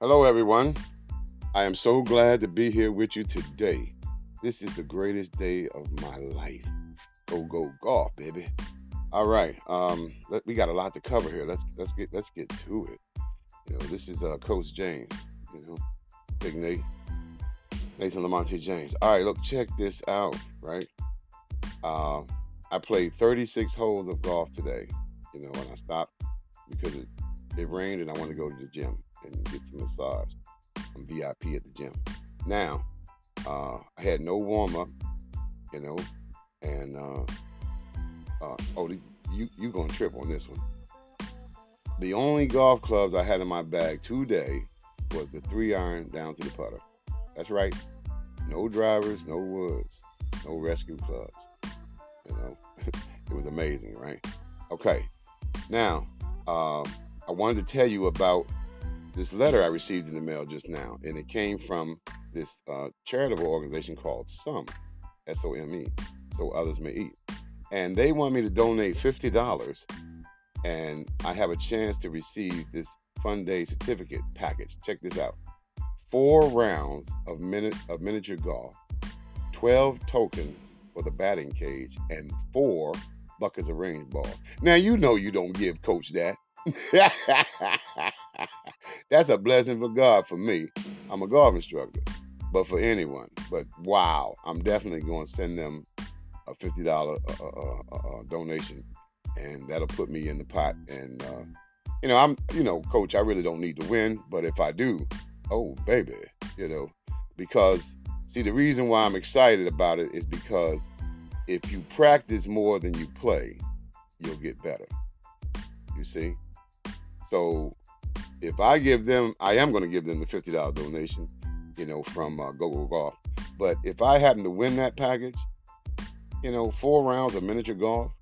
Hello, everyone. I am so glad to be here with you today. This is the greatest day of my life. Go go golf, baby. All right. Um, let, we got a lot to cover here. Let's let's get let's get to it. You know, this is uh, Coach James. You know, Big Nate, Nathan Lamonte James. All right, look, check this out. Right. Uh, I played 36 holes of golf today. You know, and I stopped because it, it rained and I wanted to go to the gym and get some massage. I'm VIP at the gym. Now, uh, I had no warm up, you know, and uh, uh, oh, you you gonna trip on this one. The only golf clubs I had in my bag today was the three iron down to the putter. That's right. No drivers, no woods, no rescue clubs. You know, it was amazing, right? Okay. Now, um, I wanted to tell you about this letter I received in the mail just now, and it came from this uh, charitable organization called SOME, S O M E, so others may eat. And they want me to donate $50, and I have a chance to receive this Fun Day certificate package. Check this out four rounds of, minute, of miniature golf, 12 tokens for the batting cage, and four buckets of range balls. Now, you know you don't give Coach that. That's a blessing for God for me. I'm a golf instructor, but for anyone. But wow, I'm definitely going to send them a fifty dollar uh, uh, uh, uh, donation, and that'll put me in the pot. And uh, you know, I'm you know, coach, I really don't need to win, but if I do, oh baby, you know, because see, the reason why I'm excited about it is because if you practice more than you play, you'll get better. You see. So if I give them, I am going to give them the fifty dollar donation, you know, from uh, Go Go Golf. But if I happen to win that package, you know, four rounds of miniature golf,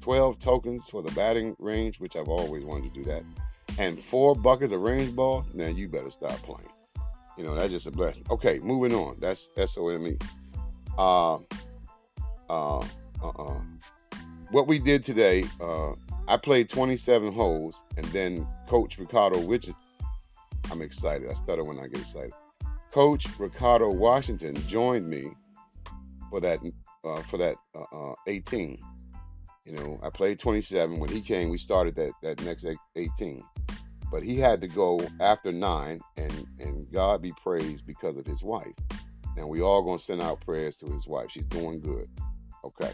twelve tokens for the batting range, which I've always wanted to do that, and four buckets of range balls, now you better stop playing. You know, that's just a blessing. Okay, moving on. That's S O M E. Uh, uh, uh, uh. What we did today, uh, I played 27 holes, and then Coach Ricardo, which I'm excited. I stutter when I get excited. Coach Ricardo Washington joined me for that uh, for that uh, uh, 18. You know, I played 27. When he came, we started that that next 18. But he had to go after nine, and and God be praised because of his wife. And we all gonna send out prayers to his wife. She's doing good. Okay.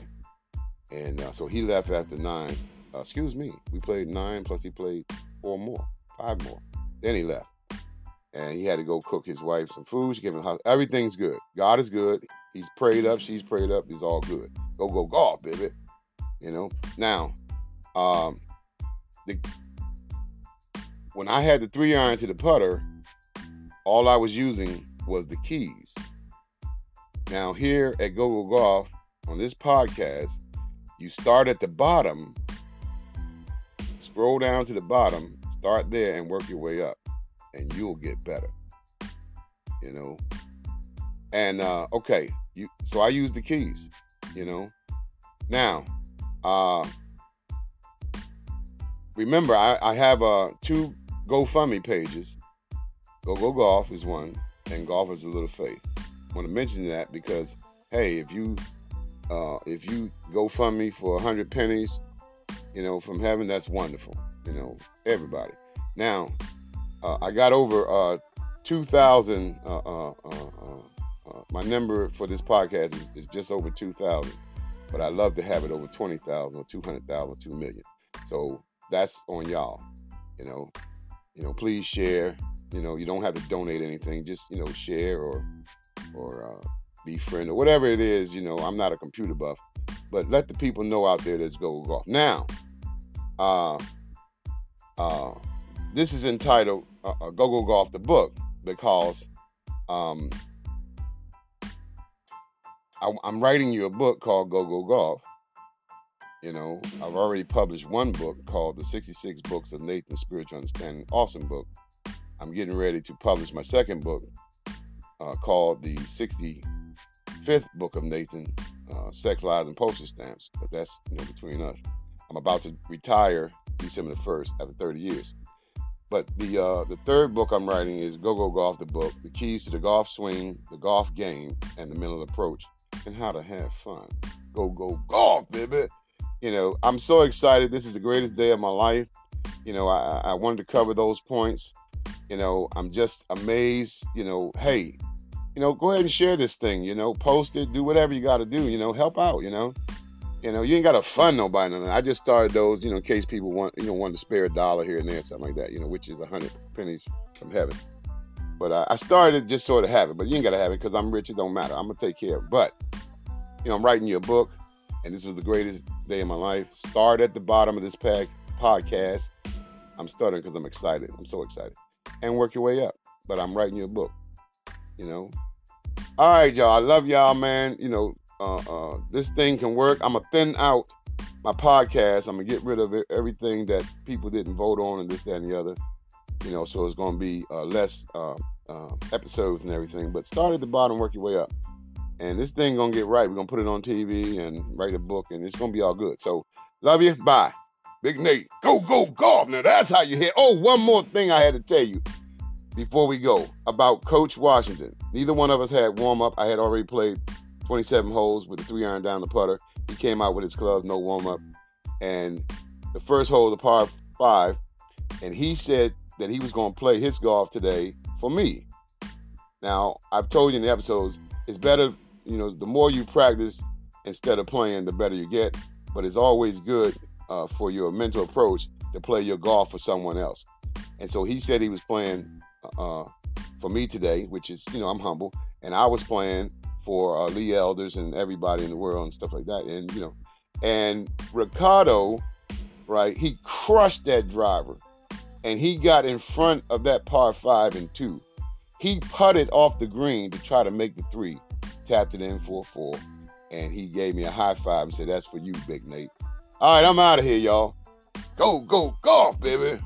And uh, so he left after nine uh, excuse me, we played nine plus he played four more, five more. Then he left, and he had to go cook his wife some food. She gave him house. Everything's good. God is good. He's prayed up. She's prayed up. He's all good. Go go golf, baby. You know. Now, um, the when I had the three iron to the putter, all I was using was the keys. Now here at Go Go Golf on this podcast, you start at the bottom scroll down to the bottom, start there and work your way up, and you'll get better. You know. And uh, okay, you so I use the keys, you know. Now, uh, remember I, I have uh, two GoFundMe pages. Go Go Golf is one, and Golf is a Little Faith. I want to mention that because hey, if you uh, if you GoFundMe for hundred pennies, you know, from heaven, that's wonderful. You know, everybody. Now, uh, I got over uh, 2,000. Uh, uh, uh, uh, my number for this podcast is, is just over 2,000, but I love to have it over 20,000 or 200,000, 2 million. So that's on y'all. You know, you know, please share. You know, you don't have to donate anything. Just you know, share or or be friend or whatever it is. You know, I'm not a computer buff, but let the people know out there that's go Go golf. Now, uh, uh, this is entitled uh, uh, Go Go Golf the book because um, I, I'm writing you a book called Go Go Golf. You know, I've already published one book called The 66 Books of Nathan Spiritual Understanding. Awesome book. I'm getting ready to publish my second book uh, called The 65th Book of Nathan uh, Sex, Lies, and Postage Stamps. But that's you know, between us. I'm about to retire December the 1st after 30 years. But the uh, the third book I'm writing is Go Go Golf, the book, the keys to the golf swing, the golf game, and the mental approach, and how to have fun. Go go golf, baby. You know, I'm so excited. This is the greatest day of my life. You know, I, I wanted to cover those points. You know, I'm just amazed. You know, hey, you know, go ahead and share this thing. You know, post it, do whatever you got to do. You know, help out. You know, you know, you ain't got to fund nobody. I just started those, you know, in case people want, you know, want to spare a dollar here and there, something like that, you know, which is a hundred pennies from heaven. But I, I started just sort of have it, but you ain't got to have it because I'm rich. It don't matter. I'm gonna take care of it. But you know, I'm writing you a book, and this was the greatest day of my life. Start at the bottom of this pack podcast. I'm starting because I'm excited. I'm so excited, and work your way up. But I'm writing you a book. You know. All right, y'all. I love y'all, man. You know, uh, uh, this thing can work. I'm gonna thin out my podcast. I'm gonna get rid of everything that people didn't vote on and this, that, and the other. You know, so it's gonna be uh, less uh, uh, episodes and everything. But start at the bottom, work your way up, and this thing gonna get right. We're gonna put it on TV and write a book, and it's gonna be all good. So love you. Bye. Big Nate, go go golf. Now that's how you hit. Oh, one more thing I had to tell you before we go about Coach Washington. Neither one of us had warm up. I had already played 27 holes with a three iron down the putter. He came out with his clubs, no warm up. And the first hole, the par five, and he said that he was going to play his golf today for me. Now, I've told you in the episodes, it's better, you know, the more you practice instead of playing, the better you get. But it's always good uh, for your mental approach to play your golf for someone else. And so he said he was playing uh, for me today, which is, you know, I'm humble. And I was playing for uh, Lee Elders and everybody in the world and stuff like that. And you know, and Ricardo, right? He crushed that driver, and he got in front of that par five and two. He putted off the green to try to make the three, tapped it in for four, and he gave me a high five and said, "That's for you, Big Nate." All right, I'm out of here, y'all. Go, go, golf, baby.